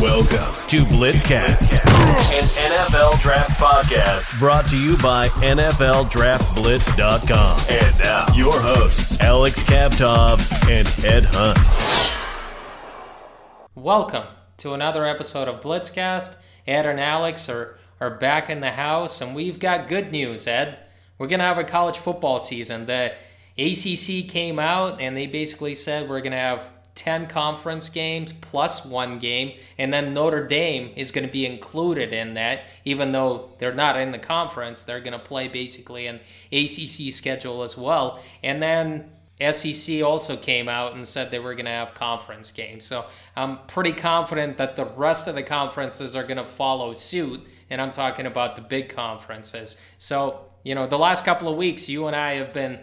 Welcome to Blitzcast, an NFL draft podcast brought to you by NFLDraftBlitz.com. And now, your hosts, Alex Kavtov and Ed Hunt. Welcome to another episode of Blitzcast. Ed and Alex are, are back in the house, and we've got good news, Ed. We're going to have a college football season. The ACC came out, and they basically said we're going to have 10 conference games plus one game, and then Notre Dame is going to be included in that, even though they're not in the conference. They're going to play basically an ACC schedule as well. And then SEC also came out and said they were going to have conference games. So I'm pretty confident that the rest of the conferences are going to follow suit, and I'm talking about the big conferences. So, you know, the last couple of weeks, you and I have been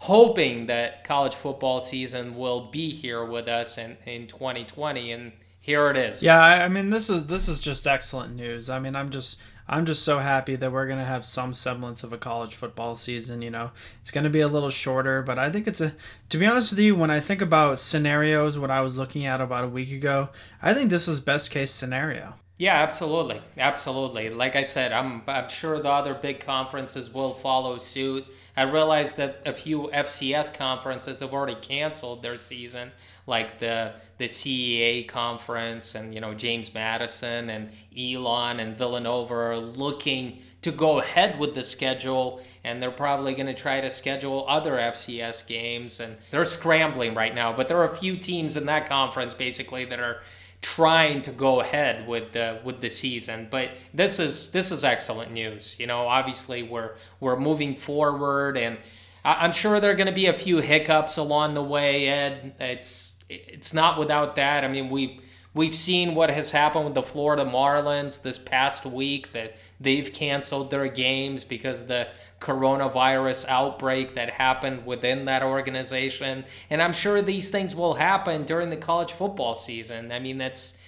hoping that college football season will be here with us in, in 2020 and here it is. Yeah I, I mean this is this is just excellent news. I mean i'm just i'm just so happy that we're going to have some semblance of a college football season you know? It's going to be a little shorter but i think it's a to be honest with you when i think about scenarios what i was looking at about a week ago i think this is best case scenario yeah, absolutely, absolutely. Like I said, I'm I'm sure the other big conferences will follow suit. I realize that a few FCS conferences have already canceled their season, like the the CAA conference, and you know James Madison and Elon and Villanova are looking to go ahead with the schedule and they're probably going to try to schedule other FCS games and they're scrambling right now but there are a few teams in that conference basically that are trying to go ahead with the with the season. But this is this is excellent news. You know, obviously we're we're moving forward, and I'm sure there are going to be a few hiccups along the way. Ed, it's it's not without that. I mean, we. We've seen what has happened with the Florida Marlins this past week that they've canceled their games because the coronavirus outbreak that happened within that organization. And I'm sure these things will happen during the college football season. I mean, that's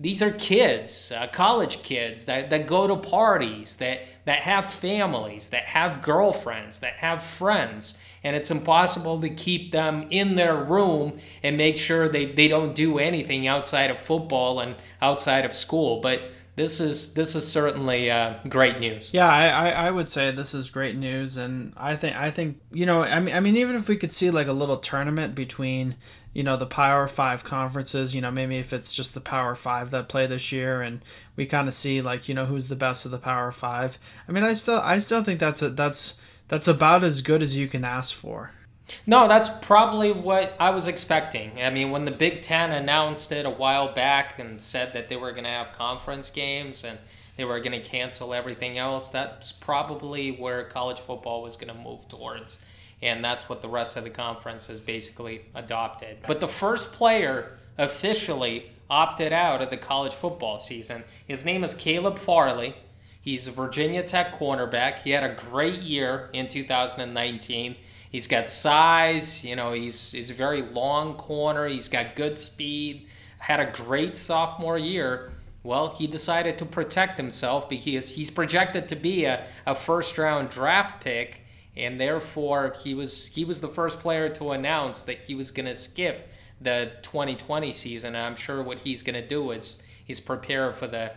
these are kids, uh, college kids that, that go to parties, that, that have families, that have girlfriends, that have friends. And it's impossible to keep them in their room and make sure they, they don't do anything outside of football and outside of school. But this is this is certainly uh, great news. Yeah, I, I would say this is great news, and I think I think you know I mean I mean even if we could see like a little tournament between you know the Power Five conferences, you know maybe if it's just the Power Five that play this year, and we kind of see like you know who's the best of the Power Five. I mean I still I still think that's a that's that's about as good as you can ask for. No, that's probably what I was expecting. I mean, when the Big Ten announced it a while back and said that they were going to have conference games and they were going to cancel everything else, that's probably where college football was going to move towards. And that's what the rest of the conference has basically adopted. But the first player officially opted out of the college football season, his name is Caleb Farley. He's a Virginia Tech cornerback. He had a great year in 2019. He's got size, you know, he's he's a very long corner, he's got good speed, had a great sophomore year. Well, he decided to protect himself because he's projected to be a, a first round draft pick, and therefore he was he was the first player to announce that he was gonna skip the 2020 season. And I'm sure what he's gonna do is he's prepare for the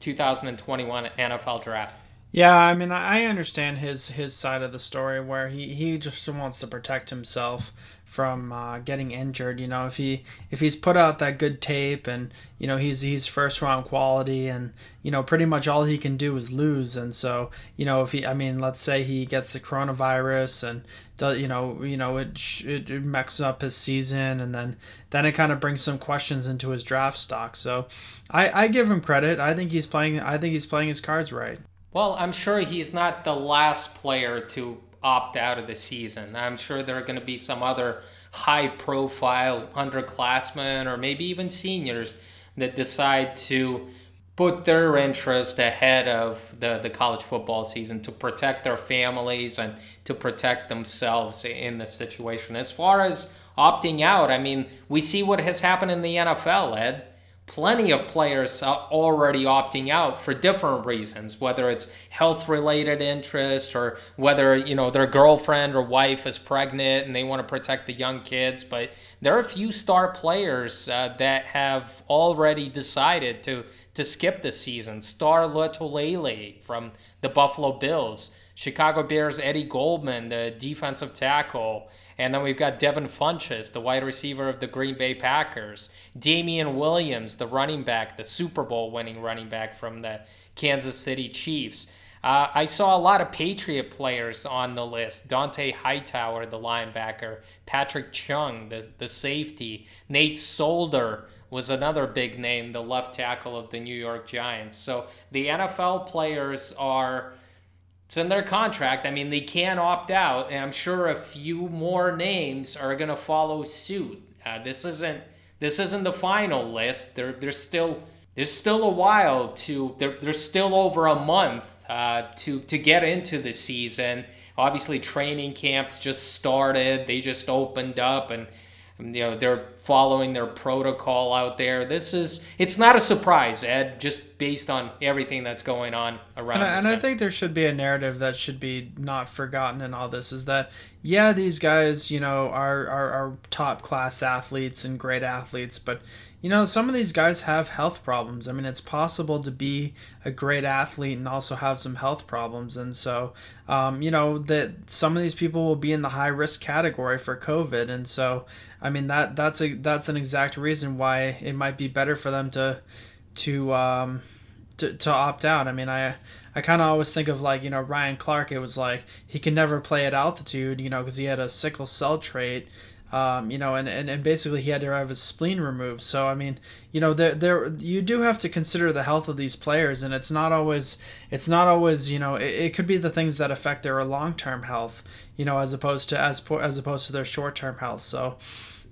2021 NFL draft. Yeah, I mean, I understand his his side of the story where he, he just wants to protect himself from uh, getting injured. You know, if he if he's put out that good tape and you know he's he's first round quality and you know pretty much all he can do is lose. And so you know if he, I mean, let's say he gets the coronavirus and does you know you know it it, it messes up his season and then then it kind of brings some questions into his draft stock. So I I give him credit. I think he's playing. I think he's playing his cards right. Well, I'm sure he's not the last player to opt out of the season. I'm sure there are going to be some other high profile underclassmen or maybe even seniors that decide to put their interest ahead of the, the college football season to protect their families and to protect themselves in this situation. As far as opting out, I mean, we see what has happened in the NFL, Ed plenty of players are already opting out for different reasons whether it's health related interest or whether you know their girlfriend or wife is pregnant and they want to protect the young kids but there are a few star players uh, that have already decided to to skip the season. Star Lotulelei from the Buffalo Bills, Chicago Bears Eddie Goldman, the defensive tackle, and then we've got Devin Funchess, the wide receiver of the Green Bay Packers, Damien Williams, the running back, the Super Bowl winning running back from the Kansas City Chiefs. Uh, I saw a lot of Patriot players on the list. Dont'a Hightower, the linebacker. Patrick Chung, the, the safety. Nate Solder was another big name, the left tackle of the New York Giants. So the NFL players are. It's in their contract. I mean, they can opt out, and I'm sure a few more names are going to follow suit. Uh, this isn't this isn't the final list. There, there's still there's still a while to there, there's still over a month uh, to to get into the season. Obviously, training camps just started. They just opened up, and you know they're following their protocol out there. This is it's not a surprise, Ed, just based on everything that's going on around. And, I, and I think there should be a narrative that should be not forgotten in all this is that yeah, these guys you know are are, are top class athletes and great athletes, but you know, some of these guys have health problems. I mean, it's possible to be a great athlete and also have some health problems. And so, um, you know, that some of these people will be in the high risk category for COVID. And so, I mean, that that's a that's an exact reason why it might be better for them to to um, to, to opt out. I mean, I I kind of always think of like you know Ryan Clark. It was like he can never play at altitude, you know, because he had a sickle cell trait um, you know, and, and, and basically he had to have his spleen removed. So I mean, you know, there there you do have to consider the health of these players, and it's not always it's not always you know it, it could be the things that affect their long term health, you know, as opposed to as as opposed to their short term health. So.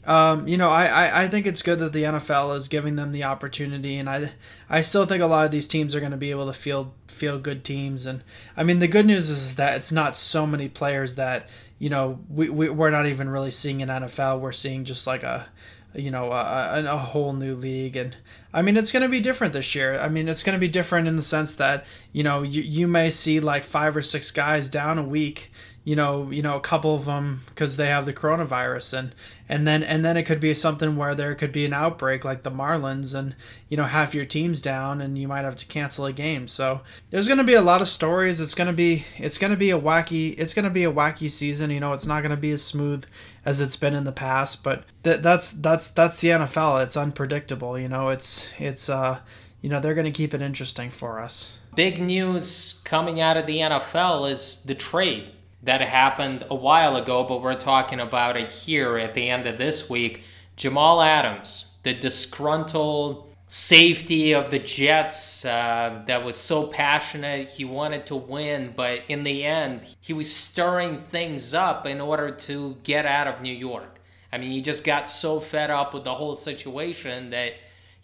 Um, you know, I, I, I think it's good that the NFL is giving them the opportunity, and I I still think a lot of these teams are going to be able to feel feel good teams. And I mean, the good news is that it's not so many players that you know, we, we we're not even really seeing an NFL. We're seeing just like a, you know, a, a whole new league. And I mean, it's going to be different this year. I mean, it's going to be different in the sense that, you know, you, you may see like five or six guys down a week you know, you know, a couple of them because they have the coronavirus, and and then and then it could be something where there could be an outbreak like the Marlins, and you know, half your team's down, and you might have to cancel a game. So there's going to be a lot of stories. It's going to be it's going to be a wacky it's going to be a wacky season. You know, it's not going to be as smooth as it's been in the past, but th- that's that's that's the NFL. It's unpredictable. You know, it's it's uh you know they're going to keep it interesting for us. Big news coming out of the NFL is the trade that happened a while ago, but we're talking about it here at the end of this week. Jamal Adams, the disgruntled safety of the Jets uh, that was so passionate. He wanted to win, but in the end, he was stirring things up in order to get out of New York. I mean, he just got so fed up with the whole situation that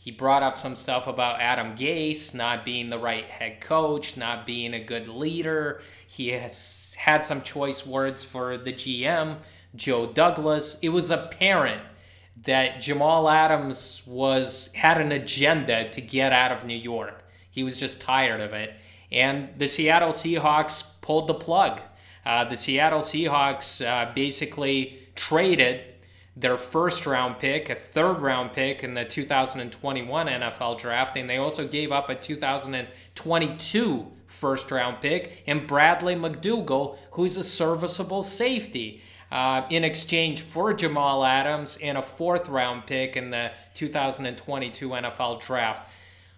he brought up some stuff about Adam Gase not being the right head coach, not being a good leader. He has had some choice words for the GM, Joe Douglas. It was apparent that Jamal Adams was had an agenda to get out of New York. He was just tired of it. And the Seattle Seahawks pulled the plug. Uh, the Seattle Seahawks uh, basically traded their first round pick, a third round pick in the 2021 NFL draft, and they also gave up a 2022 first round pick and Bradley McDougal, who's a serviceable safety. Uh, in exchange for Jamal Adams and a fourth round pick in the 2022 NFL draft.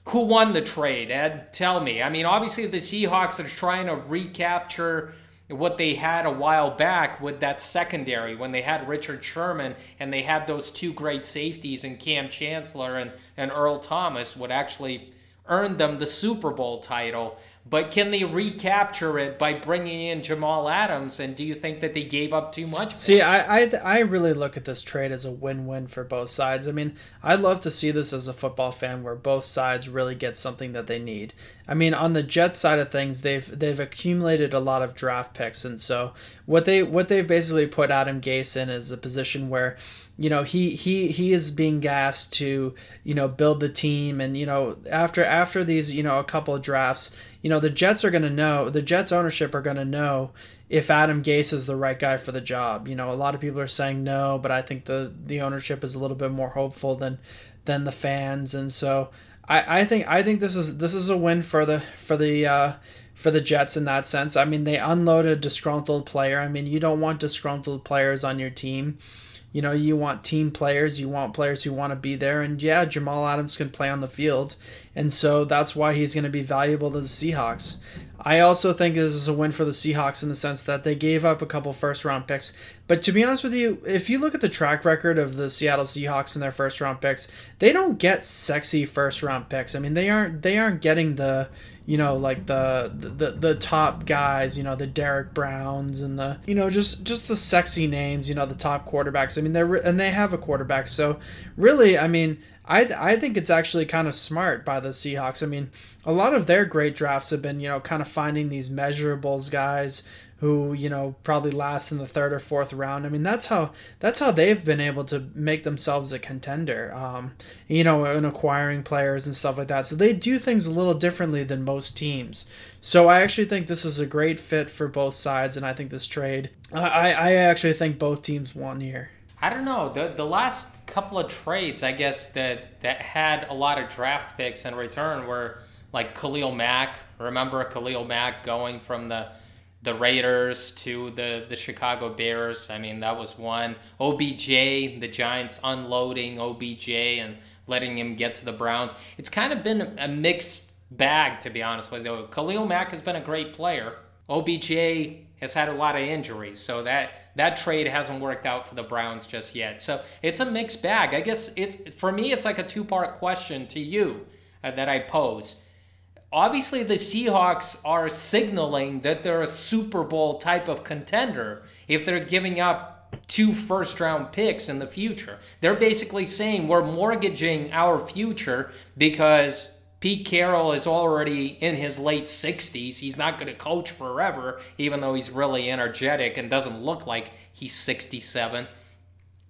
Who won the trade, Ed? Tell me. I mean, obviously, the Seahawks are trying to recapture what they had a while back with that secondary when they had Richard Sherman and they had those two great safeties and Kam Chancellor and, and Earl Thomas would actually earn them the Super Bowl title. But can they recapture it by bringing in Jamal Adams? And do you think that they gave up too much? See, I, I, I really look at this trade as a win-win for both sides. I mean, I love to see this as a football fan where both sides really get something that they need. I mean, on the Jets side of things, they've they've accumulated a lot of draft picks, and so what they what they've basically put Adam Gase in is a position where you know he he he is being gassed to you know build the team and you know after after these you know a couple of drafts you know the Jets are going to know the Jets ownership are going to know if Adam Gase is the right guy for the job. You know, a lot of people are saying no, but I think the the ownership is a little bit more hopeful than than the fans, and so I, I think I think this is this is a win for the for the uh, for the Jets in that sense. I mean, they unload a disgruntled player. I mean, you don't want disgruntled players on your team. You know, you want team players, you want players who want to be there. And yeah, Jamal Adams can play on the field. And so that's why he's going to be valuable to the Seahawks. I also think this is a win for the Seahawks in the sense that they gave up a couple first round picks. But to be honest with you, if you look at the track record of the Seattle Seahawks and their first round picks, they don't get sexy first round picks. I mean, they aren't they aren't getting the you know like the, the the top guys you know the Derek Browns and the you know just just the sexy names you know the top quarterbacks. I mean they're and they have a quarterback. So really I mean I I think it's actually kind of smart by the Seahawks. I mean a lot of their great drafts have been you know kind of finding these measurables guys who you know probably last in the third or fourth round. I mean that's how that's how they've been able to make themselves a contender. Um, you know, in acquiring players and stuff like that. So they do things a little differently than most teams. So I actually think this is a great fit for both sides, and I think this trade. I I actually think both teams won here. I don't know the the last couple of trades I guess that that had a lot of draft picks in return were like Khalil Mack. Remember Khalil Mack going from the the Raiders to the, the Chicago Bears. I mean, that was one. OBJ, the Giants unloading OBJ and letting him get to the Browns. It's kind of been a mixed bag, to be honest with you. Khalil Mack has been a great player. OBJ has had a lot of injuries, so that that trade hasn't worked out for the Browns just yet. So it's a mixed bag. I guess it's for me, it's like a two part question to you uh, that I pose obviously the Seahawks are signaling that they're a Super Bowl type of contender if they're giving up two first round picks in the future. They're basically saying we're mortgaging our future because Pete Carroll is already in his late 60s. He's not going to coach forever, even though he's really energetic and doesn't look like he's 67.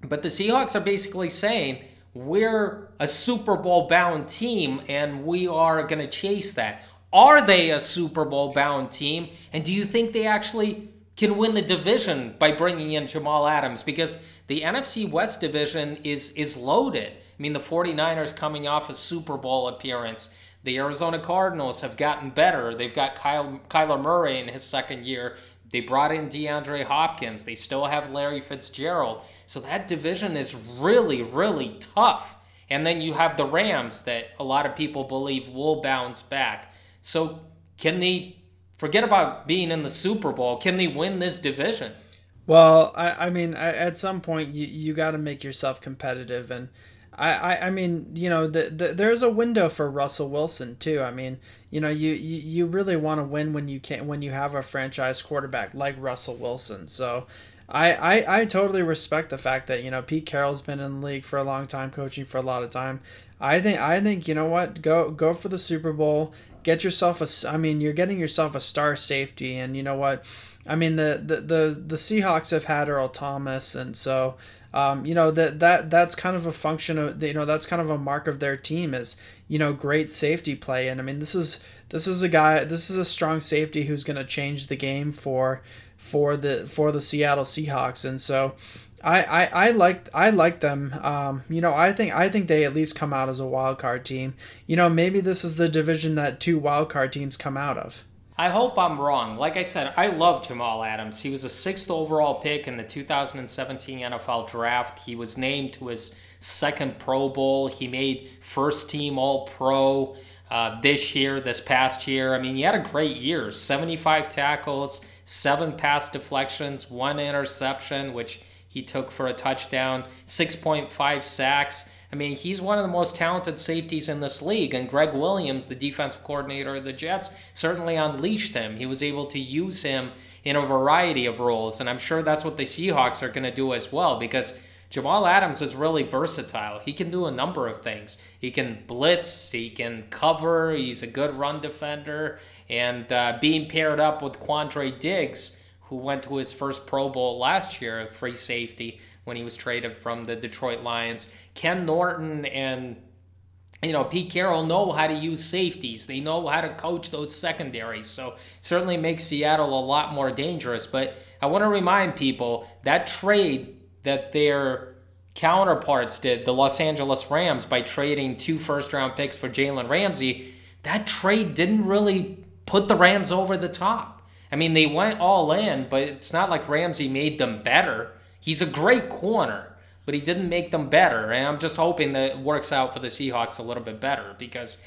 But the Seahawks are basically saying, we're a Super Bowl bound team and we are going to chase that. Are they a Super Bowl bound team? And do you think they actually can win the division by bringing in Jamal Adams? Because the NFC West division is is loaded. I mean, the 49ers coming off a Super Bowl appearance. The Arizona Cardinals have gotten better. They've got Kyle, Kyler Murray in his second year. They brought in DeAndre Hopkins. They still have Larry Fitzgerald. So that division is really, really tough. And then you have the Rams that a lot of people believe will bounce back. So can they forget about being in the Super Bowl? Can they win this division? Well, I, I mean, at some point you, you got to make yourself competitive, and I, I, I mean, you know, the, the, there's a window for Russell Wilson too. I mean, you know, you, you, you really want to win when you can when you have a franchise quarterback like Russell Wilson. So I, I, I totally respect the fact that you know Pete Carroll's been in the league for a long time, coaching for a lot of time. I think I think you know what go go for the Super Bowl, get yourself a. I mean, you're getting yourself a star safety, and you know what, I mean the the the, the Seahawks have had Earl Thomas, and so. Um, you know that that that's kind of a function of you know that's kind of a mark of their team is you know great safety play and I mean this is this is a guy this is a strong safety who's going to change the game for for the for the Seattle Seahawks, and so I, I, I like I like them. Um, you know, I think I think they at least come out as a wild card team. You know, maybe this is the division that two wild card teams come out of. I hope I'm wrong. Like I said, I love Jamal Adams. He was a sixth overall pick in the 2017 NFL Draft. He was named to his second Pro Bowl. He made first team All Pro uh, this year, this past year. I mean, he had a great year 75 tackles, seven pass deflections, one interception, which he took for a touchdown, 6.5 sacks. I mean, he's one of the most talented safeties in this league, and Gregg Williams, the defensive coordinator of the Jets, certainly unleashed him. He was able to use him in a variety of roles, and I'm sure that's what the Seahawks are going to do as well because Jamal Adams is really versatile. He can do a number of things. He can blitz, he can cover, he's a good run defender, and uh, being paired up with Quandre Diggs, who went to his first Pro Bowl last year, free safety when he was traded from the Detroit Lions. Ken Norton and you know, Pete Carroll know how to use safeties. They know how to coach those secondaries. So certainly makes Seattle a lot more dangerous. But I want to remind people that trade that their counterparts did, the Los Angeles Rams, by trading two first round picks for Jalen Ramsey, that trade didn't really put the Rams over the top. I mean, they went all in, but it's not like Ramsey made them better. He's a great corner but he didn't make them better. And I'm just hoping that it works out for the Seahawks a little bit better because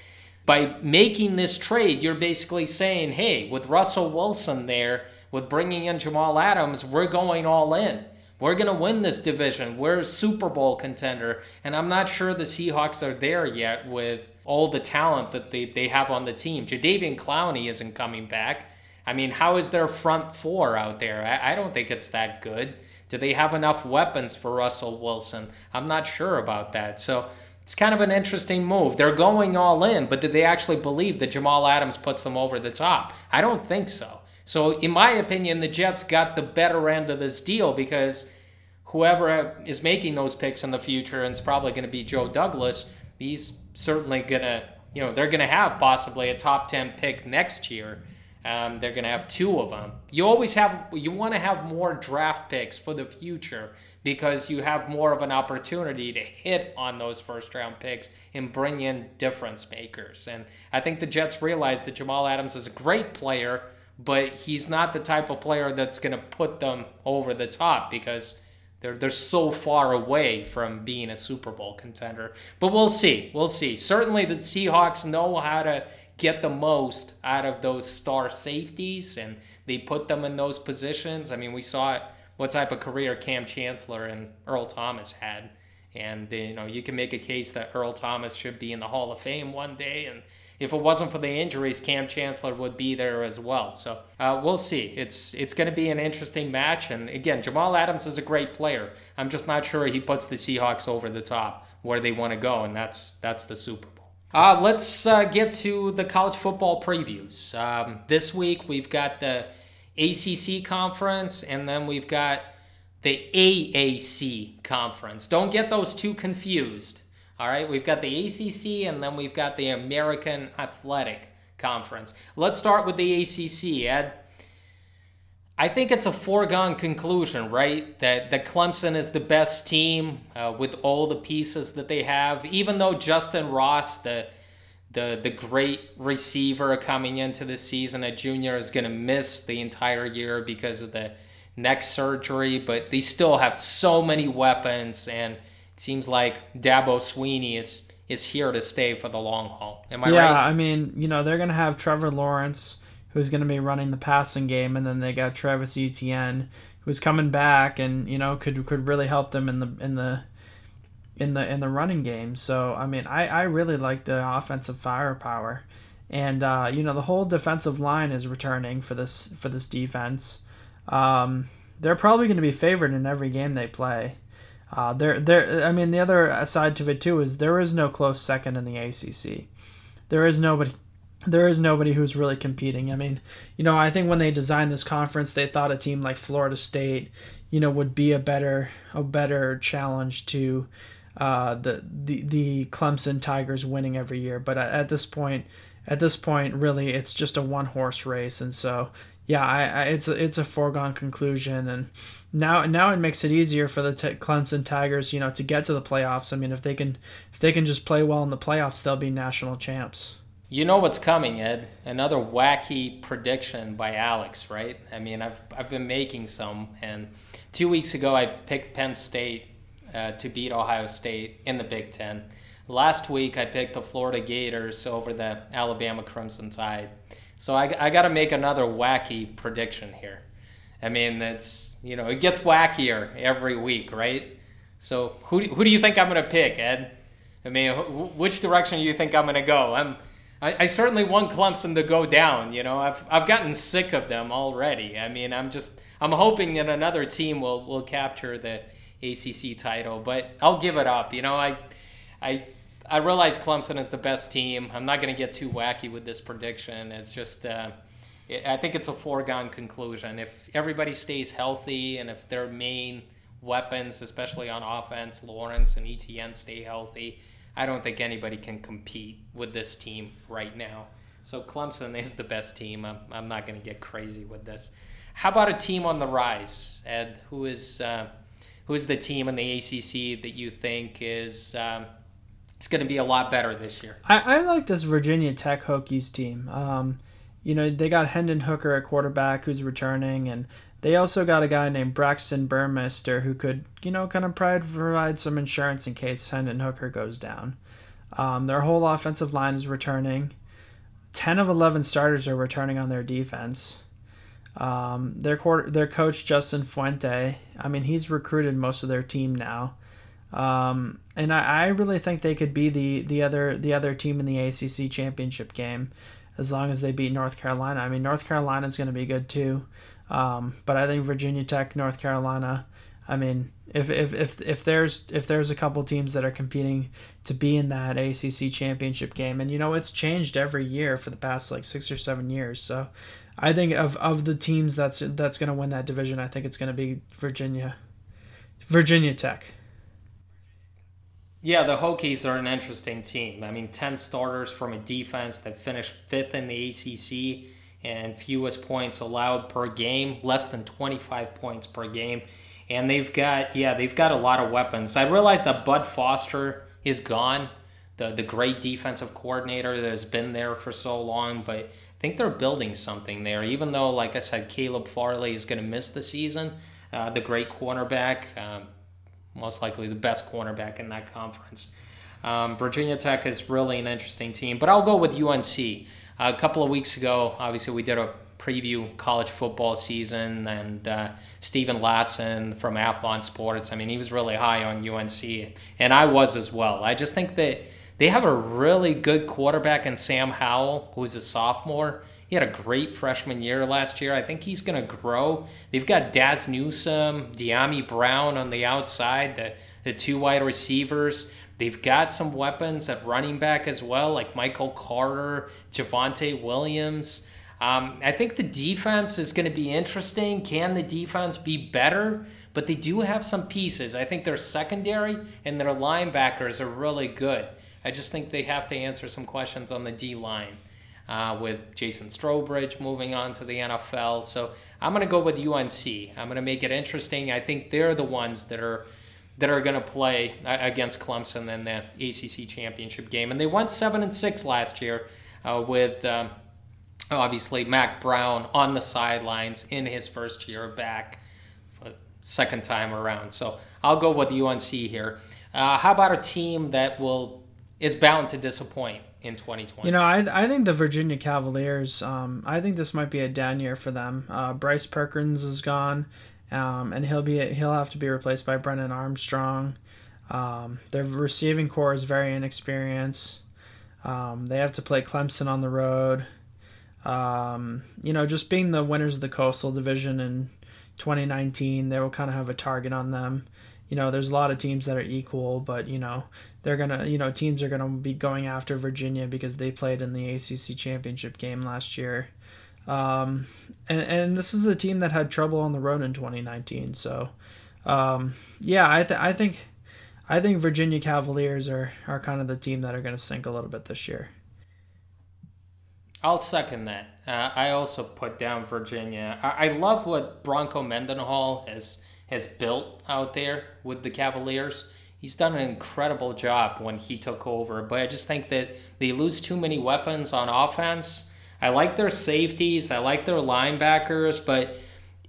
by making this trade, you're basically saying, hey, with Russell Wilson there, with bringing in Jamal Adams, we're going all in. We're going to win this division. We're a Super Bowl contender. And I'm not sure the Seahawks are there yet with all the talent that they, they have on the team. Jadeveon Clowney isn't coming back. I mean, how is their front four out there? I, I don't think it's that good. Do they have enough weapons for Russell Wilson? I'm not sure about that. So it's kind of an interesting move. They're going all in, but did they actually believe that Jamal Adams puts them over the top? I don't think so. So, in my opinion, the Jets got the better end of this deal because whoever is making those picks in the future, and it's probably going to be Joe Douglas, he's certainly going to, you know, they're going to have possibly a top 10 pick next year. Um, they're going to have two of them. You always have, you want to have more draft picks for the future because you have more of an opportunity to hit on those first round picks and bring in difference makers. And I think the Jets realize that Jamal Adams is a great player, but he's not the type of player that's going to put them over the top because they're, they're so far away from being a Super Bowl contender. But we'll see. We'll see. Certainly the Seahawks know how to get the most out of those star safeties and they put them in those positions. I mean, we saw what type of career Kam Chancellor and Earl Thomas had. And you know, you can make a case that Earl Thomas should be in the Hall of Fame one day, and if it wasn't for the injuries, Kam Chancellor would be there as well. So uh, we'll see. It's it's going to be an interesting match, and again, Jamal Adams is a great player. I'm just not sure he puts the Seahawks over the top where they want to go, and that's that's the Super Bowl. Uh, let's uh, get to the college football previews. Um, this week we've got the ACC conference, and then we've got the AAC conference. Don't get those two confused. All right, we've got the ACC, and then we've got the American Athletic Conference. Let's start with the ACC, Ed. I think it's a foregone conclusion, right? That that Clemson is the best team uh, with all the pieces that they have. Even though Justin Ross, the the the great receiver coming into the season, a junior, is going to miss the entire year because of the neck surgery, but they still have so many weapons, and it seems like Dabo Swinney is is here to stay for the long haul. Am I yeah, right? Yeah, I mean, you know, they're going to have Trevor Lawrence who's going to be running the passing game, and then they got Travis Etienne, who's coming back, and you know could could really help them in the in the in the in the running game. So I mean, I I really like the offensive firepower, and uh, you know the whole defensive line is returning for this for this defense. Um, they're probably going to be favored in every game they play. Uh, there, there. I mean, the other side to it too is there is no close second in the ACC. There is nobody there is nobody who's really competing. I mean, you know, I think when they designed this conference, they thought a team like Florida State, you know, would be a better a better challenge to uh, the the the Clemson Tigers winning every year. But at this point, at this point, really, it's just a one horse race, and so yeah, I, I, it's a, it's a foregone conclusion, and now now it makes it easier for the t- Clemson Tigers, you know, to get to the playoffs. I mean, if they can if they can just play well in the playoffs, they'll be national champs. You know what's coming, Ed? Another wacky prediction by Alex, right? I mean, I've, I've been making some, and two weeks ago I picked Penn State uh, to beat Ohio State in the Big Ten. Last week I picked the Florida Gators over the Alabama Crimson Tide. So I, I got to make another wacky prediction here. I mean, it's, you know, it gets wackier every week, right? So who, who do you think I'm going to pick, Ed? I mean, which direction do you think I'm going to go? I'm I, I certainly want Clemson to go down. You know, I've I've gotten sick of them already. I mean, I'm just I'm hoping that another team will will capture the ACC title, but I'll give it up. You know, I I I realize Clemson is the best team. I'm not going to get too wacky with this prediction. It's just uh, I think it's a foregone conclusion. If everybody stays healthy and if their main weapons, especially on offense, Lawrence and Etienne stay healthy, I don't think anybody can compete with this team right now. So Clemson is the best team. I'm, I'm not going to get crazy with this. How about a team on the rise, Ed? Who is uh, who is the team in the ACC that you think is um, it's going to be a lot better this year? I, I like this Virginia Tech Hokies team. Um, you know, they got Hendon Hooker at quarterback who's returning, and they also got a guy named Braxton Burmeister who could, you know, kind of provide some insurance in case Hendon Hooker goes down. Um, their whole offensive line is returning. 10 of 11 starters are returning on their defense. Um, their quarter, their coach Justin Fuente, I mean, he's recruited most of their team now, um, and I, I really think they could be the the other the other team in the ACC championship game, as long as they beat North Carolina. I mean, North Carolina is going to be good too, um, but I think Virginia Tech, North Carolina. I mean, if, if, if, if there's if there's a couple teams that are competing to be in that ACC championship game, and you know it's changed every year for the past like six or seven years, so I think of, of the teams that's that's going to win that division, I think it's going to be Virginia, Virginia Tech. Yeah, the Hokies are an interesting team. I mean, ten starters from a defense that finished fifth in the ACC and fewest points allowed per game, less than twenty five points per game, and they've got yeah they've got a lot of weapons. I realize that Bud Foster is gone, the the great defensive coordinator that has been there for so long, but I think they're building something there. Even though, like I said, Caleb Farley is going to miss the season, uh, the great cornerback, um, most likely the best cornerback in that conference. Um, Virginia Tech is really an interesting team, but I'll go with UNC. A couple of weeks ago, obviously, we did a preview college football season, and uh, Steven Lassan from Athlon Sports. I mean, he was really high on UNC, and I was as well. I just think that they have a really good quarterback in Sam Howell, who's a sophomore. He had a great freshman year last year. I think he's going to grow. They've got Dazz Newsome, Dyami Brown on the outside, the, the two wide receivers. They've got some weapons at running back as well, like Michael Carter, Javonte Williams. Um, I think the defense is going to be interesting. Can the defense be better? But they do have some pieces. I think their secondary and their linebackers are really good. I just think they have to answer some questions on the D line uh, with Jason Strowbridge moving on to the NFL. So I'm going to go with UNC. I'm going to make it interesting. I think they're the ones that are that are going to play against Clemson in the ACC championship game, and they went seven and six last year uh, with. Um, obviously, Mack Brown on the sidelines in his first year back, second time around. So I'll go with UNC here. Uh, how about a team that will is bound to disappoint in 2020. You know, I, I think the Virginia Cavaliers, um, I think this might be a down year for them. Uh, Bryce Perkins is gone, um, and he'll be he'll have to be replaced by Brennan Armstrong. Um, their receiving corps is very inexperienced. Um, they have to play Clemson on the road. Um, you know, just being the winners of the Coastal Division in 2019, they will kind of have a target on them you know, there's a lot of teams that are equal, but you know, they're gonna, you know, teams are gonna be going after Virginia because they played in the ACC championship game last year. Um, and, and this is a team that had trouble on the road in 2019. So, um, yeah, I, th- I think, I think Virginia Cavaliers are, are kind of the team that are going to sink a little bit this year. I'll second that. Uh, I also put down Virginia. I, I love what Bronco Mendenhall has has built out there with the Cavaliers. He's done an incredible job when he took over, but I just think that they lose too many weapons on offense. I like their safeties, I like their linebackers, but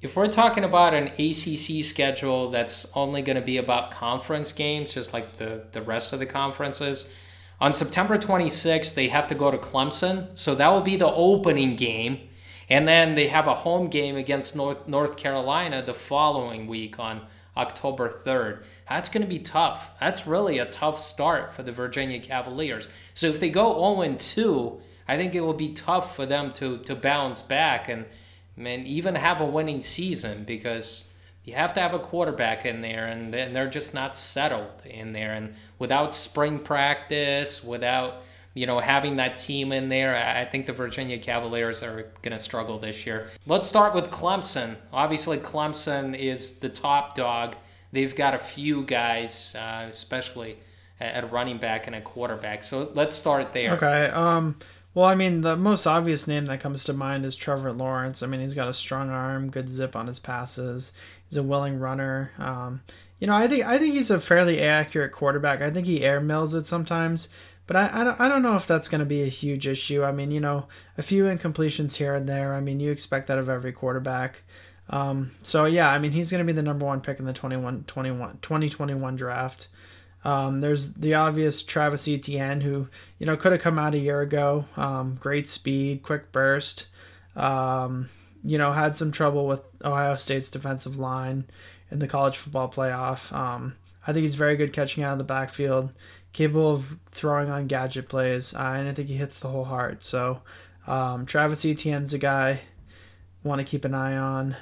if we're talking about an ACC schedule that's only going to be about conference games, just like the, the rest of the conferences, on September 26th, they have to go to Clemson. So that will be the opening game. And then they have a home game against North North Carolina the following week on October 3rd. That's going to be tough. That's really a tough start for the Virginia Cavaliers. So if they go 0 2, I think it will be tough for them to to bounce back and and even have a winning season because you have to have a quarterback in there and they're just not settled in there and without spring practice, without you know, having that team in there, I think the Virginia Cavaliers are going to struggle this year. Let's start with Clemson. Obviously, Clemson is the top dog. They've got a few guys, uh, especially at running back and a quarterback. So let's start there. Okay. Um. Well, I mean, the most obvious name that comes to mind is Trevor Lawrence. I mean, he's got a strong arm, good zip on his passes. He's a willing runner. Um, you know, I think I think he's a fairly accurate quarterback. I think he air mills it sometimes, but I, I, don't, I don't know if that's going to be a huge issue. I mean, you know, a few incompletions here and there. I mean, you expect that of every quarterback. Um, so, yeah, I mean, he's going to be the number one pick in the 21, 21, 2021 draft. Um, there's the obvious Travis Etienne, who, you know, could have come out a year ago. Um, great speed, quick burst. Um, you know, had some trouble with Ohio State's defensive line in the college football playoff. Um, I think he's very good catching out of the backfield capable of throwing on gadget plays, uh, and I think he hits the hole heart. So um, Travis Etienne's a guy want to keep an eye on.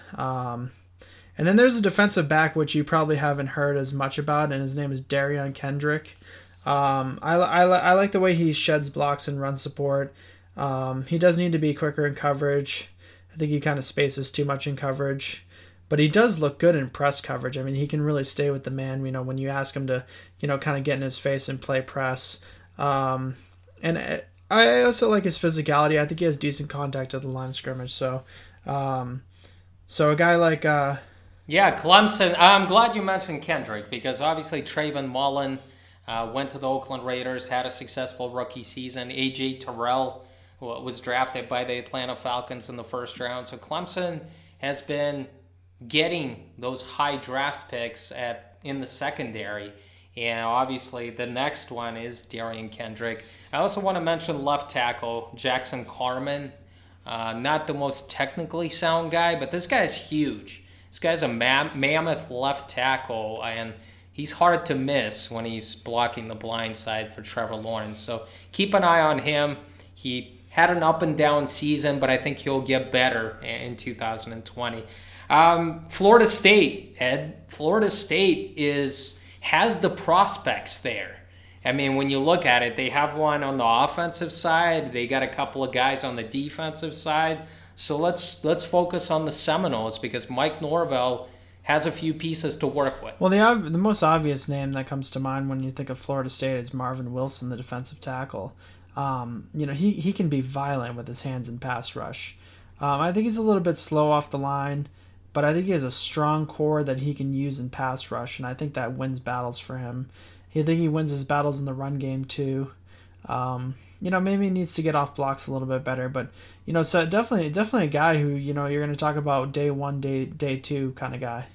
And then there's a defensive back which you probably haven't heard as much about, and his name is Derion Kendrick. Um, I, I, I like the way he sheds blocks and run support. Um, he does need to be quicker in coverage. I think he kind of spaces too much in coverage but he does look good in press coverage. I mean, he can really stay with the man. You know, when you ask him to, you know, kind of get in his face and play press. Um, and I also like his physicality. I think he has decent contact at the line of scrimmage. So, um, so a guy like, uh, yeah, Clemson. I'm glad you mentioned Kendrick because obviously Trayvon Mullen uh, went to the Oakland Raiders, had a successful rookie season. AJ Terrell was drafted by the Atlanta Falcons in the first round. So Clemson has been getting those high draft picks at in the secondary. And obviously, the next one is Derion Kendrick. I also want to mention left tackle Jackson Carman. Uh, not the most technically sound guy, but this guy's huge. This guy's a mammoth left tackle, and he's hard to miss when he's blocking the blind side for Trevor Lawrence. So keep an eye on him. He had an up and down season, but I think he'll get better in 2020. Um, Florida State, Ed. Florida State is has the prospects there. I mean, when you look at it, they have one on the offensive side. They got a couple of guys on the defensive side. So let's let's focus on the Seminoles because Mike Norvell has a few pieces to work with. Well, the the most obvious name that comes to mind when you think of Florida State is Marvin Wilson, the defensive tackle. Um, you know, he he can be violent with his hands in pass rush. Um, I think he's a little bit slow off the line but I think he has a strong core that he can use in pass rush, and I think that wins battles for him. I think he wins his battles in the run game too. Um, you know, maybe he needs to get off blocks a little bit better, but you know, so definitely, definitely a guy who you know you're going to talk about day one, day day two kind of guy.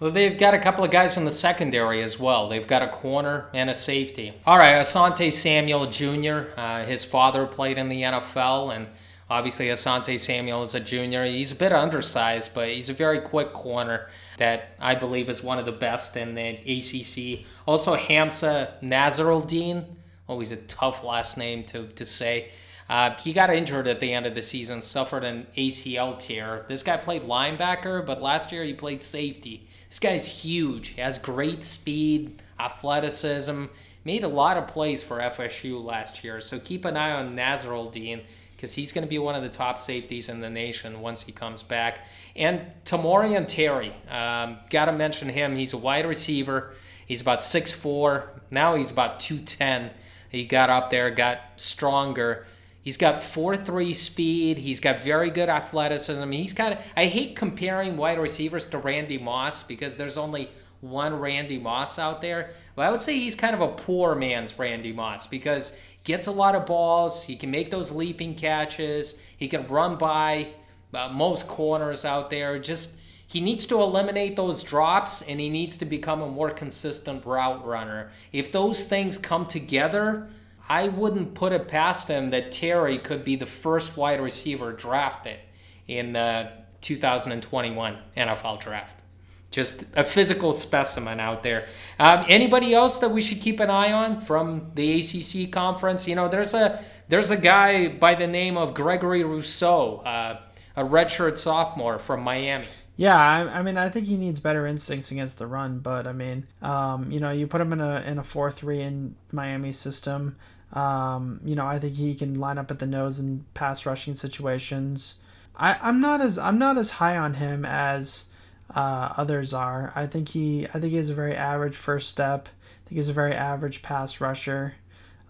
Well, they've got a couple of guys in the secondary as well. They've got a corner and a safety. All right, Asante Samuel Jr. Uh, his father played in the NFL and Obviously, Asante Samuel is a junior. He's a bit undersized, but he's a very quick corner that I believe is one of the best in the ACC. Also, Hamsah Nasirildeen. Always a tough last name to, to say. Uh, he got injured at the end of the season, suffered an ACL tear. This guy played linebacker, but last year he played safety. This guy's huge. He has great speed, athleticism, made a lot of plays for FSU last year. So keep an eye on Nasirildeen because he's going to be one of the top safeties in the nation once he comes back. And Tamorrion Terry, um, got to mention him. He's a wide receiver. He's about 6'4. Now he's about 210. He got up there, got stronger. He's got 4-3 speed. He's got very good athleticism. He's kind of I hate comparing wide receivers to Randy Moss because there's only one Randy Moss out there. But I would say he's kind of a poor man's Randy Moss because gets a lot of balls. He can make those leaping catches. He can run by uh, most corners out there. Just he needs to eliminate those drops and he needs to become a more consistent route runner. If those things come together, I wouldn't put it past him that Terry could be the first wide receiver drafted in the 2021 NFL draft just a physical specimen out there. Um, anybody else that we should keep an eye on from the ACC conference? You know, there's a there's a guy by the name of Gregory Rousseau, uh, a redshirt sophomore from Miami. Yeah, I, I, mean, I think he needs better instincts against the run, but I mean, um, you know, you put him in a in a four three in Miami system. Um, you know, I think he can line up at the nose in pass rushing situations. I, I'm not as I'm not as high on him as uh, others are. I think he I think he has a very average first step. I think he's a very average pass rusher.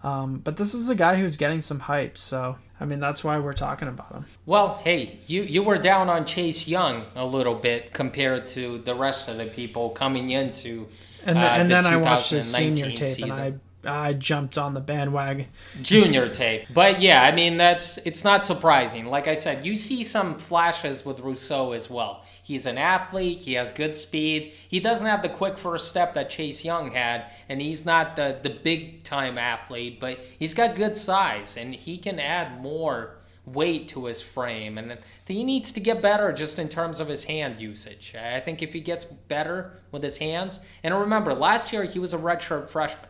Um, but this is a guy who's getting some hype, so I mean that's why we're talking about him. Well, hey, you you were down on Chase Young a little bit compared to the rest of the people coming into. And, uh, and the then I watched his 2019 senior tape, season. and I I jumped on the bandwagon. junior tape. But yeah, I mean that's it's not surprising. Like I said, you see some flashes with Rousseau as well. He's an athlete, he has good speed. He doesn't have the quick first step that Chase Young had, and he's not the the big time athlete, but he's got good size and he can add more weight to his frame and he needs to get better just in terms of his hand usage. I think if he gets better with his hands, and remember last year he was a redshirt freshman.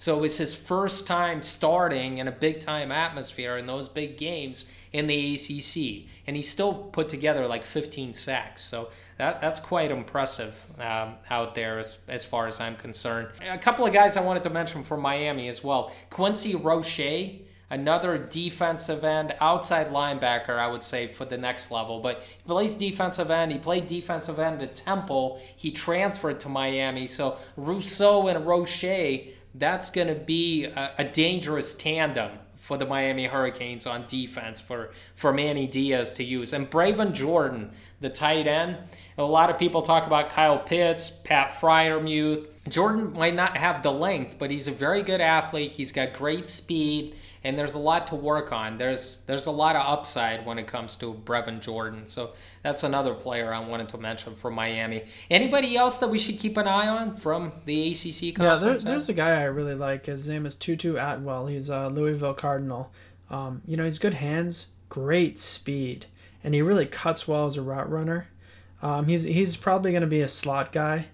So it was his first time starting in a big time atmosphere in those big games in the ACC, and he still put together like 15 sacks. So that that's quite impressive um, out there as, as far as I'm concerned. A couple of guys I wanted to mention from Miami as well. Quincy Roche, another defensive end, outside linebacker, I would say for the next level. But he plays defensive end. He played defensive end at Temple. He transferred to Miami. So Rousseau and Roche that's going to be a, a, dangerous tandem for the Miami Hurricanes on defense for, for Manny Diaz to use. And Brevin Jordan, the tight end. A lot of people talk about Kyle Pitts, Pat Freiermuth. Jordan might not have the length, but he's a very good athlete. He's got great speed, and there's a lot to work on. There's there's a lot of upside when it comes to Brevin Jordan. So that's another player I wanted to mention from Miami. Anybody else that we should keep an eye on from the ACC conference? Yeah, there, there's a guy I really like. His name is Tutu Atwell. He's a Louisville Cardinal. Um, you know, he's good hands, great speed, and he really cuts well as a route runner. Um, he's he's probably going to be a slot guy,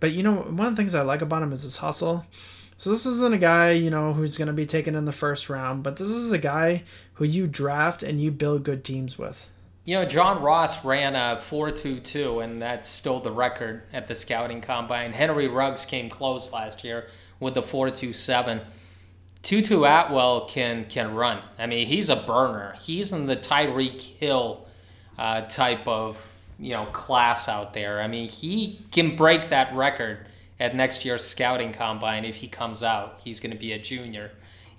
but you know, one of the things I like about him is his hustle. So this isn't a guy, you know, who's going to be taken in the first round, but this is a guy who you draft and you build good teams with. You know, John Ross ran a 4.22, and that's still the record at the scouting combine. Henry Ruggs came close last year with the 4.27. Tutu Atwell can can run. I mean, he's a burner. He's in the Tyreek Hill uh, type of you know class out there. I mean, he can break that record at next year's scouting combine if he comes out. He's going to be a junior,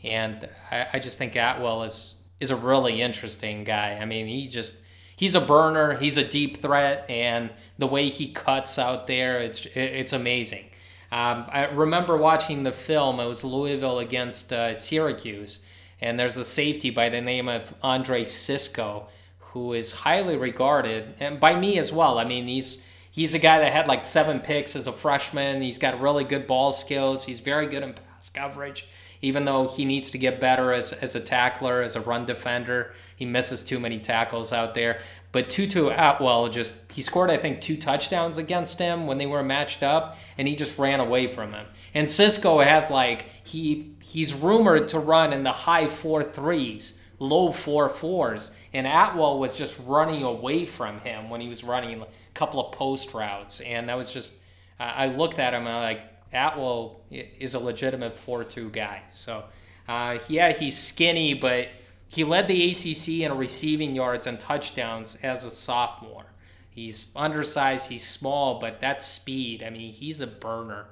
and I, I just think Atwell is is a really interesting guy. I mean, he just he's a burner. He's a deep threat, and the way he cuts out there, it's it's amazing. Um, I remember watching the film. It was Louisville against uh, Syracuse, and there's a safety by the name of Andre Cisco, who is highly regarded, and by me as well. I mean, he's he's a guy that had like seven picks as a freshman. He's got really good ball skills. He's very good in pass coverage, even though he needs to get better as, as a tackler, as a run defender. He misses too many tackles out there. But Tutu Atwell just, he scored, I think, two touchdowns against him when they were matched up, and he just ran away from him. And Cisco has like, he he's rumored to run in the high four threes, low four fours. And Atwell was just running away from him when he was running a couple of post routes. And that was just, I looked at him and I'm like, Atwell is a legitimate 4 2 guy. So, uh, yeah, he's skinny, but he led the ACC in receiving yards and touchdowns as a sophomore. He's undersized, he's small, but that speed, I mean, he's a burner.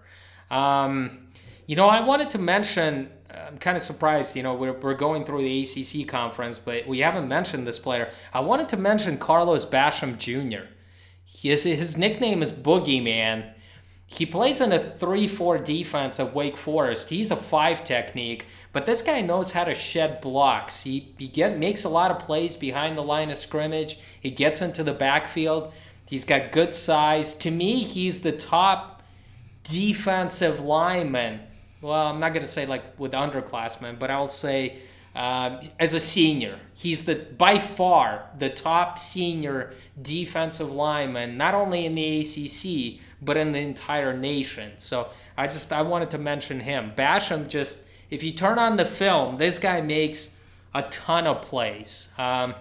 Um, you know, I wanted to mention, I'm kind of surprised, you know, we're, we're going through the ACC conference, but we haven't mentioned this player. I wanted to mention Carlos Basham Jr. His, his nickname is Boogeyman. He plays in a 3 4 defense at Wake Forest. He's a 5 technique, but this guy knows how to shed blocks. He, he get, makes a lot of plays behind the line of scrimmage, he gets into the backfield. He's got good size. To me, he's the top defensive lineman. Well, I'm not to say like with underclassmen, but I'll say uh, as a senior, he's the by far the top senior defensive lineman, not only in the ACC but in the entire nation. So I just I wanted to mention him. Basham just if you turn on the film, this guy makes a ton of plays. Um,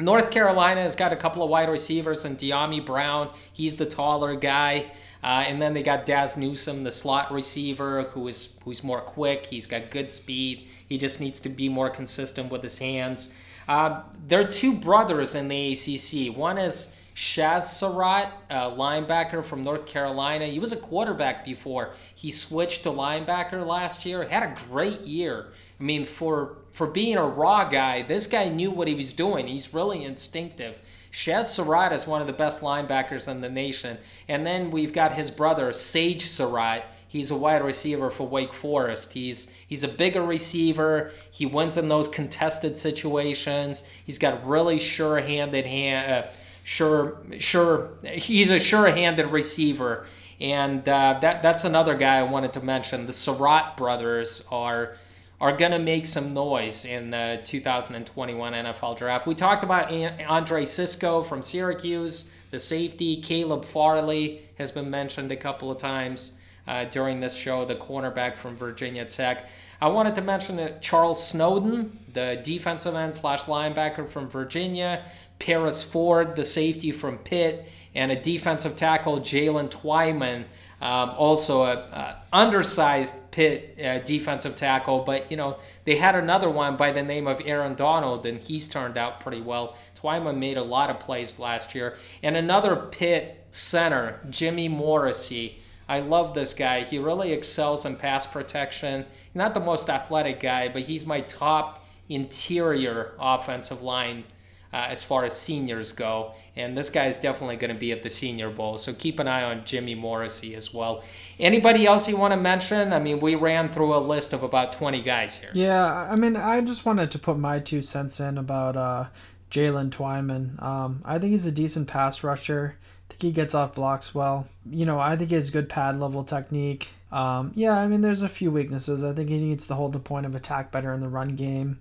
North Carolina has got a couple of wide receivers, and Dyami Brown, he's the taller guy. Uh, and then they got Dazz Newsome, the slot receiver, who is who's more quick. He's got good speed. He just needs to be more consistent with his hands. Uh, there are two brothers in the ACC. One is Chazz Surratt, a linebacker from North Carolina. He was a quarterback before. He switched to linebacker last year. Had a great year. I mean, for for being a raw guy, this guy knew what he was doing. He's really instinctive. Chazz Surratt is one of the best linebackers in the nation. And then we've got his brother, Sage Surratt. He's a wide receiver for Wake Forest. He's he's a bigger receiver. He wins in those contested situations. He's got really sure-handed hand. Uh, sure, sure. He's a sure-handed receiver, and uh, that that's another guy I wanted to mention. The Surratt brothers are are going to make some noise in the 2021 NFL draft. We talked about Andre Cisco from Syracuse, the safety. Caleb Farley has been mentioned a couple of times uh, during this show, the cornerback from Virginia Tech. I wanted to mention Charles Snowden, the defensive end slash linebacker from Virginia, Paris Ford, the safety from Pitt, and a defensive tackle, Jalen Twyman, um, also a, a, undersized Pitt uh, defensive tackle. But you know they had another one by the name of Aaron Donald, and he's turned out pretty well. Twyman made a lot of plays last year, and another Pitt center, Jimmy Morrissey. I love this guy. He really excels in pass protection. Not the most athletic guy, but he's my top interior offensive line uh, as far as seniors go. And this guy is definitely going to be at the Senior Bowl. So keep an eye on Jimmy Morrissey as well. Anybody else you want to mention? I mean, we ran through a list of about 20 guys here. Yeah, I mean, I just wanted to put my two cents in about uh, Jalen Twyman. Um, I think he's a decent pass rusher. I think he gets off blocks well. You know, I think he has good pad level technique. Um, yeah, I mean, there's a few weaknesses. I think he needs to hold the point of attack better in the run game.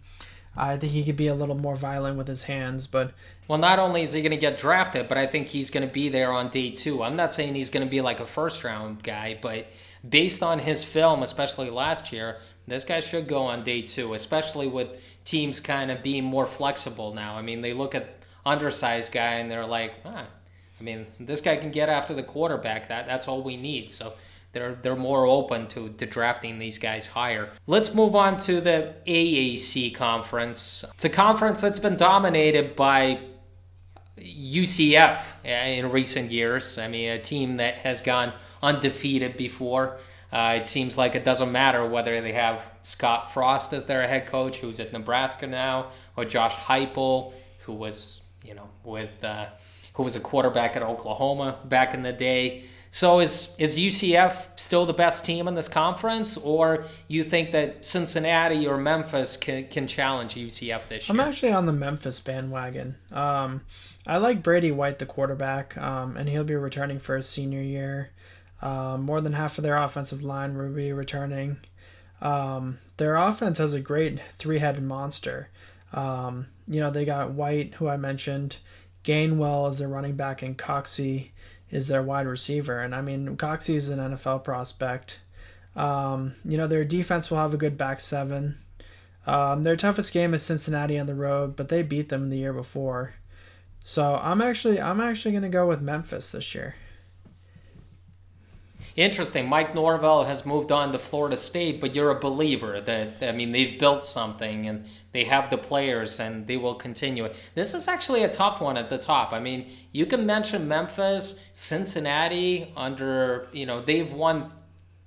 I think he could be a little more violent with his hands, but well, not only is he going to get drafted, but I think he's going to be there on day two. I'm not saying he's going to be like a first round guy, but based on his film, especially last year, this guy should go on day two, especially with teams kind of being more flexible now. I mean, they look at undersized guy and they're like, ah, I mean, this guy can get after the quarterback. That that's all we need. So they're they're more open to, to drafting these guys higher. Let's move on to the AAC conference. It's a conference that's been dominated by UCF in recent years. I mean, a team that has gone undefeated before. Uh, it seems like it doesn't matter whether they have Scott Frost as their head coach, who's at Nebraska now, or Josh Heupel, who was you know with uh, who was a quarterback at Oklahoma back in the day. So is is UCF still the best team in this conference, or you think that Cincinnati or Memphis can, can challenge UCF this year? I'm actually on the Memphis bandwagon. Um, I like Brady White, the quarterback, um, and he'll be returning for his senior year. Um, more than half of their offensive line will be returning. Um, their offense has a great three-headed monster. Um, you know they got White, who I mentioned, Gainwell as their running back, and Coxie is their wide receiver. And I mean, Coxie is an NFL prospect. Um, you know, their defense will have a good back seven. Um, their toughest game is Cincinnati on the road, but they beat them the year before. So I'm actually I'm actually gonna go with Memphis this year. Interesting. Mike Norvell has moved on to Florida State, but you're a believer that I mean they've built something and they have the players and they will continue. This is actually a tough one at the top. I mean, you can mention Memphis, Cincinnati under, you know, they've won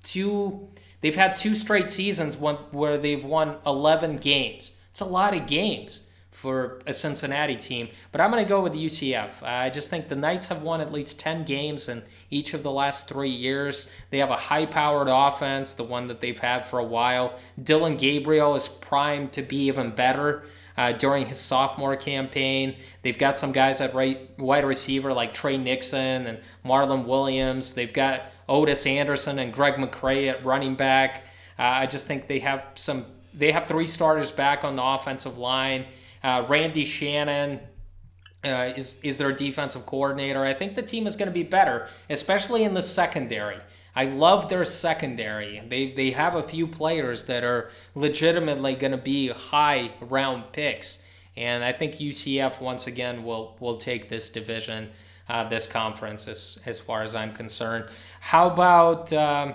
two they've had two straight seasons where they've won 11 games. It's a lot of games for a Cincinnati team, but I'm going to go with UCF. I just think the Knights have won at least 10 games in each of the last three years. They have a high powered offense, the one that they've had for a while. Dillon Gabriel is primed to be even better. Uh, during his sophomore campaign. They've got some guys at right wide receiver like Tre Nixon and Marlon Williams. They've got Otis Anderson and Greg McCrae at running back. Uh, I just think they have some. They have three starters back on the offensive line. Uh, Randy Shannon uh, is is their defensive coordinator. I think the team is going to be better, especially in the secondary. I love their secondary. They they have a few players that are legitimately going to be high round picks. And I think UCF once again will will take this division, uh, this conference, as as far as I'm concerned. How about um,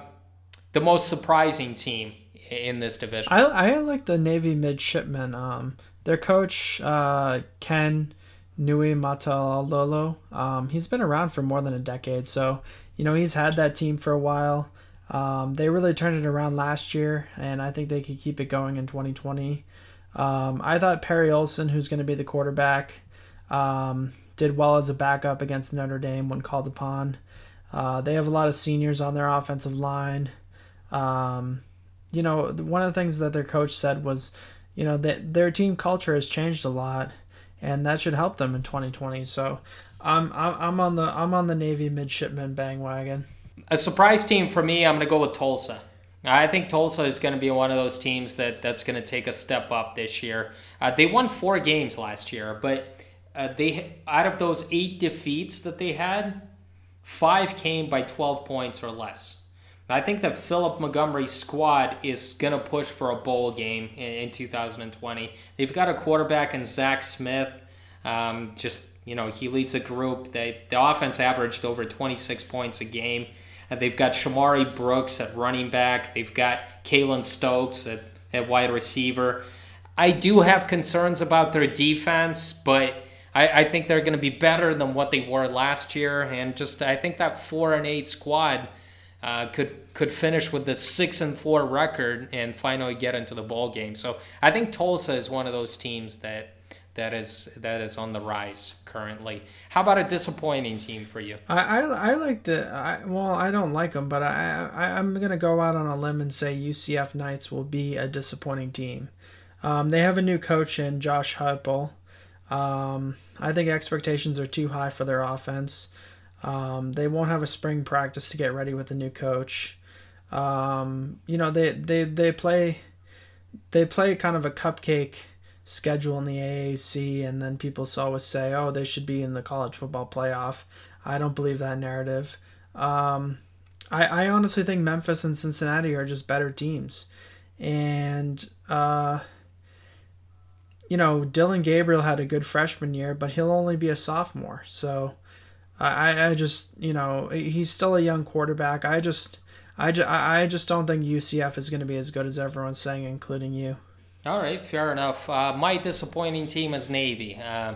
the most surprising team in this division? I I like the Navy midshipmen. Um, their coach uh, Ken Niumatalolo. Um, he's been around for more than a decade, so you know he's had that team for a while. Um, they really turned it around last year, and I think they could keep it going in 2020. Um, I thought Perry Olsen, who's going to be the quarterback, um, did well as a backup against Notre Dame when called upon. Uh, they have a lot of seniors on their offensive line. Um, you know, one of the things that their coach said was, you know, that their team culture has changed a lot, and that should help them in 2020. So, I'm I'm on the I'm on the Navy midshipman bandwagon. A surprise team for me, I'm going to go with Tulsa. I think Tulsa is going to be one of those teams that that's going to take a step up this year. Uh, they won four games last year, but uh, they out of those eight defeats that they had, five came by 12 points or less. I think that Philip Montgomery's squad is going to push for a bowl game in, in 2020. They've got a quarterback in Zach Smith. Um, just you know, he leads a group. They the offense averaged over 26 points a game. They've got Shamari Brooks at running back. They've got Keylon Stokes at, at wide receiver. I do have concerns about their defense, but I, I think they're going to be better than what they were last year. And just I think that four and eight squad uh, could could finish with the six and four record and finally get into the bowl game. So I think Tulsa is one of those teams that that is that is on the rise currently. How about a disappointing team for you? I I, I like the I, well I don't like them, but I, I I'm gonna go out on a limb and say UCF Knights will be a disappointing team. Um, they have a new coach in Josh Heupel. Um, I think expectations are too high for their offense. Um, they won't have a spring practice to get ready with the new coach. Um, you know they, they they play they play kind of a cupcake schedule in the AAC, and then people always say, "Oh, they should be in the college football playoff." I don't believe that narrative. Um, I, I honestly think Memphis and Cincinnati are just better teams, and uh, you know Dillon Gabriel had a good freshman year, but he'll only be a sophomore, so. I, I just you know he's still a young quarterback. I just I, just, I just don't think UCF is going to be as good as everyone's saying, including you. All right, fair enough. Uh, my disappointing team is Navy. Uh,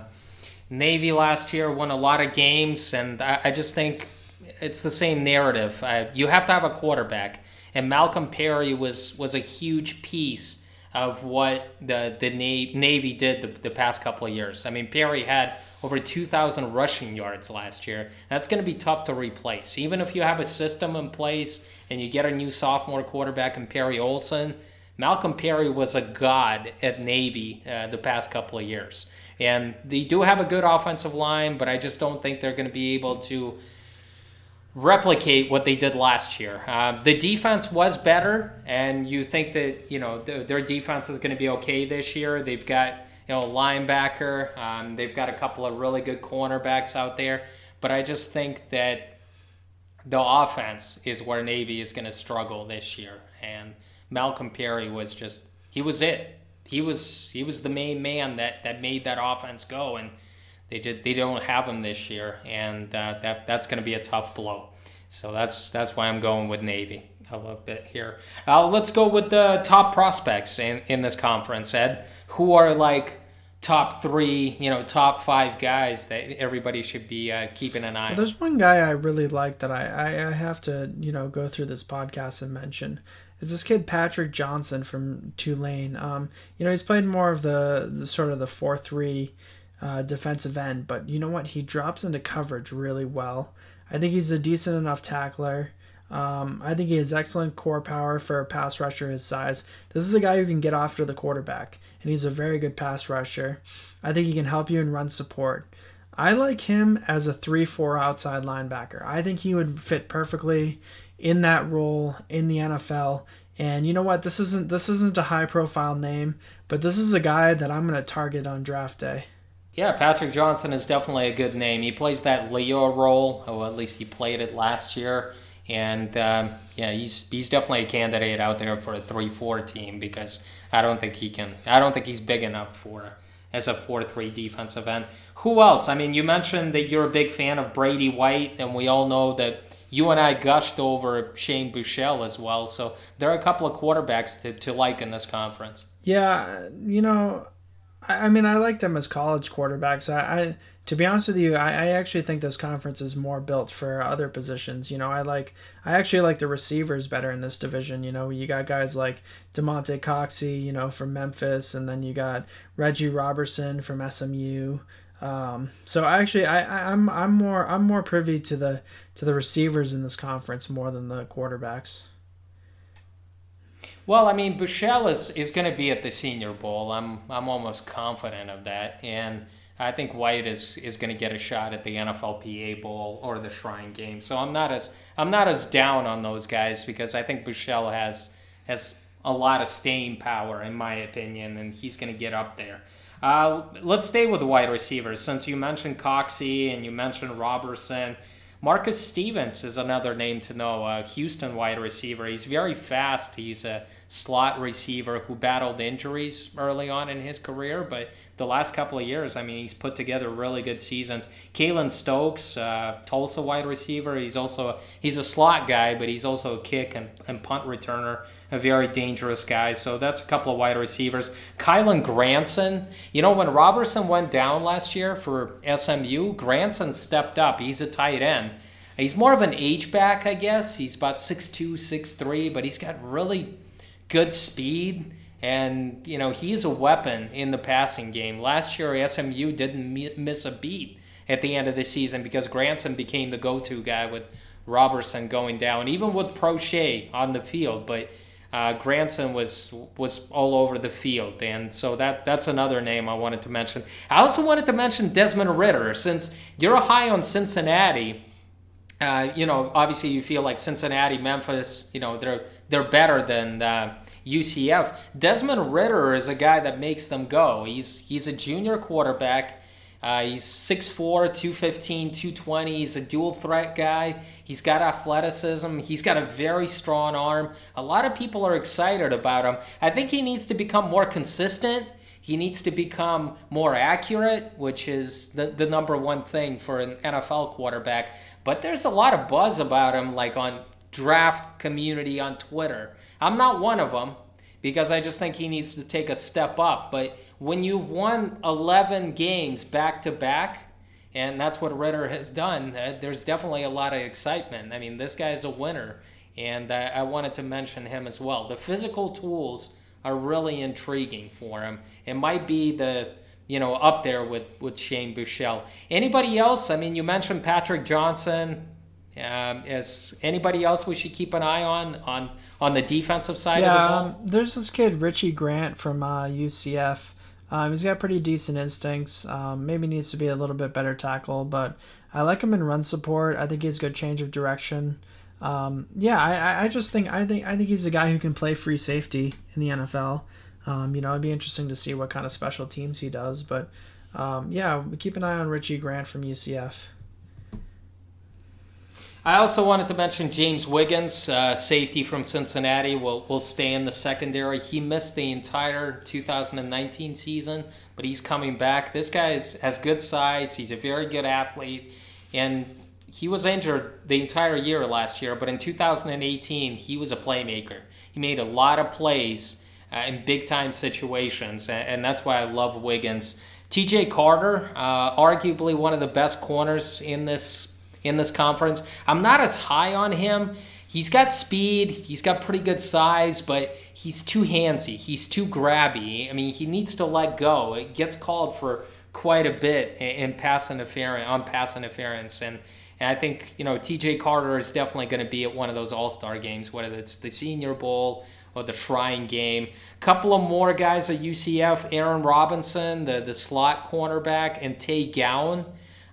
Navy last year won a lot of games, and I, I just think it's the same narrative. Uh, you have to have a quarterback, and Malcolm Perry was was a huge piece of what the the Navy did the, the past couple of years. I mean, Perry had over 2,000 rushing yards last year. That's going to be tough to replace. Even if you have a system in place and you get a new sophomore quarterback in Perry Olsen, Malcolm Perry was a god at Navy uh, the past couple of years. And they do have a good offensive line, but I just don't think they're going to be able to replicate what they did last year. Uh, the defense was better, and you think that you know th- their defense is going to be okay this year. They've got you know linebacker, um, they've got a couple of really good cornerbacks out there, but I just think that the offense is where Navy is going to struggle this year, and Malcolm Perry was just he was it. He was he was the main man that that made that offense go, and they did they don't have him this year, and uh, that that's going to be a tough blow. So that's that's why I'm going with Navy a little bit here. Uh, let's go with the top prospects in, in this conference, Ed. Who are like top three, you know, top five guys that everybody should be uh, keeping an eye well, on. There's one guy I really like that I, I, I, have to, you know, go through this podcast and mention is this kid Patrick Johnson from Tulane. Um, you know, he's played more of the, the sort of the four three uh, defensive end, but you know what? He drops into coverage really well. I think he's a decent enough tackler. Um, I think he has excellent core power for a pass rusher his size. This is a guy who can get after the quarterback, and he's a very good pass rusher. I think he can help you in run support. I like him as a 3 4 outside linebacker. I think he would fit perfectly in that role in the NFL. And you know what? This isn't this isn't a high profile name, but this is a guy that I'm going to target on draft day. Yeah, Patrick Johnson is definitely a good name. He plays that Leo role, or at least he played it last year. And um, yeah, he's he's definitely a candidate out there for a three-four team because I don't think he can. I don't think he's big enough for as a 4-3 defensive end. Who else? I mean, you mentioned that you're a big fan of Brady White, and we all know that you and I gushed over Shane Buechele as well. So there are a couple of quarterbacks to, to like in this conference. Yeah, you know, I, mean, I like them as college quarterbacks. I, I to be honest with you, I, I actually think this conference is more built for other positions. You know, I like I actually like the receivers better in this division. You know, you got guys like Damonte Coxie, you know, from Memphis, and then you got Reggie Roberson from SMU. Um, so actually, I, I I'm I'm more I'm more privy to the to the receivers in this conference more than the quarterbacks. Well, I mean, Buechele is, is going to be at the Senior Bowl. I'm I'm almost confident of that, and I think White is is going to get a shot at the NFLPA Bowl or the Shrine Game. So I'm not as I'm not as down on those guys because I think Buechele has has a lot of staying power in my opinion, and he's going to get up there. Uh, let's stay with the wide receivers since you mentioned Coxie and you mentioned Roberson. Marcus Stevens is another name to know, a Houston wide receiver. He's very fast. He's a slot receiver who battled injuries early on in his career, but the last couple of years, I mean, he's put together really good seasons. Keylon Stokes, uh, Tulsa wide receiver. He's also he's a slot guy, but he's also a kick and, and punt returner. A very dangerous guy. So that's a couple of wide receivers. Kylen Granson. You know, when Roberson went down last year for SMU, Granson stepped up. He's a tight end. He's more of an H back, I guess. He's about 6'2", 6'3", but he's got really good speed and, you know, he's a weapon in the passing game. Last year, SMU didn't miss a beat at the end of the season because Granson became the go to guy with Roberson going down, even with Proche on the field. But uh, Granson was was all over the field, and so that that's another name I wanted to mention. I also wanted to mention Desmond Ridder, since you're high on Cincinnati. Uh, you know, obviously you feel like Cincinnati, Memphis, you know, they're they're better than uh, UCF. Desmond Ridder is a guy that makes them go. He's he's a junior quarterback. Uh, he's 6'4, 215, 220. He's a dual threat guy. He's got athleticism. He's got a very strong arm. A lot of people are excited about him. I think he needs to become more consistent. He needs to become more accurate, which is the, the number one thing for an NFL quarterback. But there's a lot of buzz about him, like on draft community on Twitter. I'm not one of them because I just think he needs to take a step up. But when you've won 11 games back to back, and that's what Ridder has done, uh, there's definitely a lot of excitement. I mean, this guy's a winner, and I, wanted to mention him as well. The physical tools are really intriguing for him. It might be the you know up there with with Shane Buechele. Anybody else? I mean, you mentioned Patrick Johnson. Um, is anybody else we should keep an eye on on on the defensive side yeah, of the ball? Um, there's this kid Richie Grant from uh, UCF. Um, he's got pretty decent instincts. Um, maybe needs to be a little bit better tackle, but I like him in run support. I think he's good change of direction. Um, yeah, I, I just think I think I think he's a guy who can play free safety in the NFL. Um, you know, it'd be interesting to see what kind of special teams he does, but um, yeah, keep an eye on Richie Grant from UCF. I also wanted to mention James Wiggins, uh, safety from Cincinnati, will will stay in the secondary. He missed the entire 2019 season, but he's coming back. This guy is, has good size. He's a very good athlete, and he was injured the entire year last year. But in 2018, he was a playmaker. He made a lot of plays uh, in big time situations, and, and, that's why I love Wiggins. T.J. Carter, uh, arguably one of the best corners in this in this conference. I'm not as high on him. He's got speed, he's got pretty good size, but he's too handsy. He's too grabby. I mean, he needs to let go. It gets called for quite a bit in pass interference on pass interference and and I think you know T.J. Carter is definitely going to be at one of those All Star games, whether it's the Senior Bowl or the Shrine Game. A couple of more guys at UCF: Aaron Robinson, the the slot cornerback, and Tay Gowan,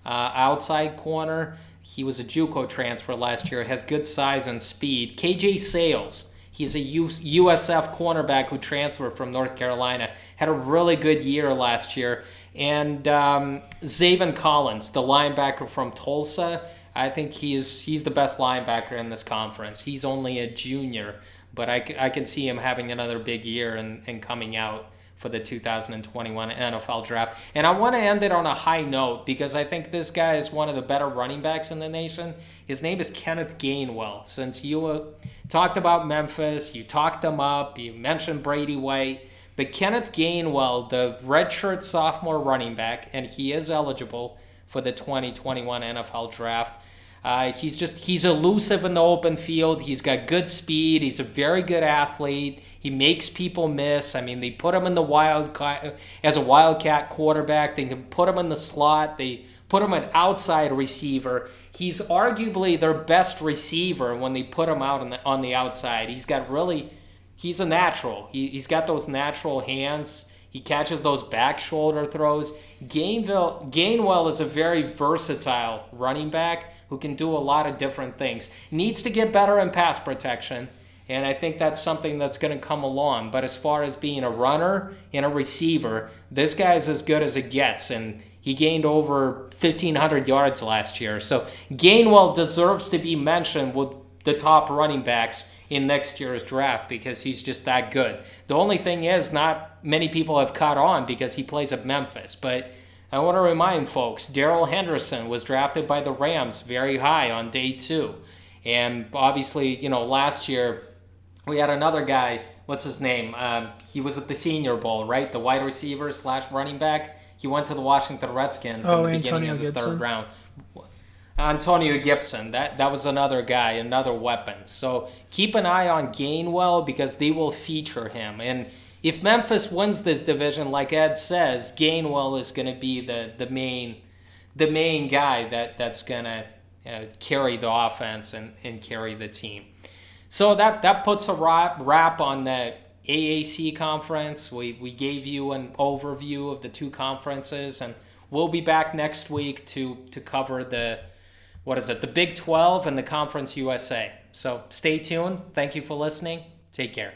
uh, outside corner. He was a JUCO transfer last year, has good size and speed. KJ Sails. he's a USF cornerback who transferred from North Carolina, had a really good year last year. And um, Zaven Collins, the linebacker from Tulsa, I think he's he's the best linebacker in this conference. He's only a junior, but I, I can see him having another big year and, and coming out for the 2021 NFL draft. And I want to end it on a high note because I think this guy is one of the better running backs in the nation. His name is Kenneth Gainwell. Since you uh, talked about Memphis, you talked them up, you mentioned Brady White. But Kenneth Gainwell, the redshirt sophomore running back, and he is eligible for the 2021 NFL draft. Uh, he's just he's elusive in the open field. He's got good speed. He's a very good athlete. He makes people miss. I mean, they put him in the wild as a wildcat quarterback. They can put him in the slot. They put him an outside receiver. He's arguably their best receiver when they put him out on the on the outside. He's got really he's a natural. He, he's got those natural hands. He catches those back shoulder throws. Gainville, Gainwell is a very versatile running back who can do a lot of different things. Needs to get better in pass protection, and I think that's something that's going to come along. But as far as being a runner and a receiver, this guy's as good as it gets, and he gained over 1,500 yards last year. So Gainwell deserves to be mentioned with the top running backs in next year's draft because he's just that good. The only thing is, not many people have caught on because he plays at Memphis. But I want to remind folks Darrell Henderson was drafted by the Rams very high on day two. And obviously, you know, last year we had another guy. What's his name? Um, he was at the Senior Bowl, right? The wide receiver slash running back. He went to the Washington Redskins oh, in the Antonio beginning of the Gibson. third round. Antonio Gibson, that, that was another guy, another weapon. So keep an eye on Gainwell because they will feature him. And if Memphis wins this division, like Ed says, Gainwell is going to be the, the main the main guy that, that's going to uh, carry the offense and, and carry the team. So that, that puts a wrap, wrap on the AAC conference. We, we gave you an overview of the two conferences, and we'll be back next week to, to cover the what is it, the Big 12 and the Conference USA. So stay tuned. Thank you for listening. Take care.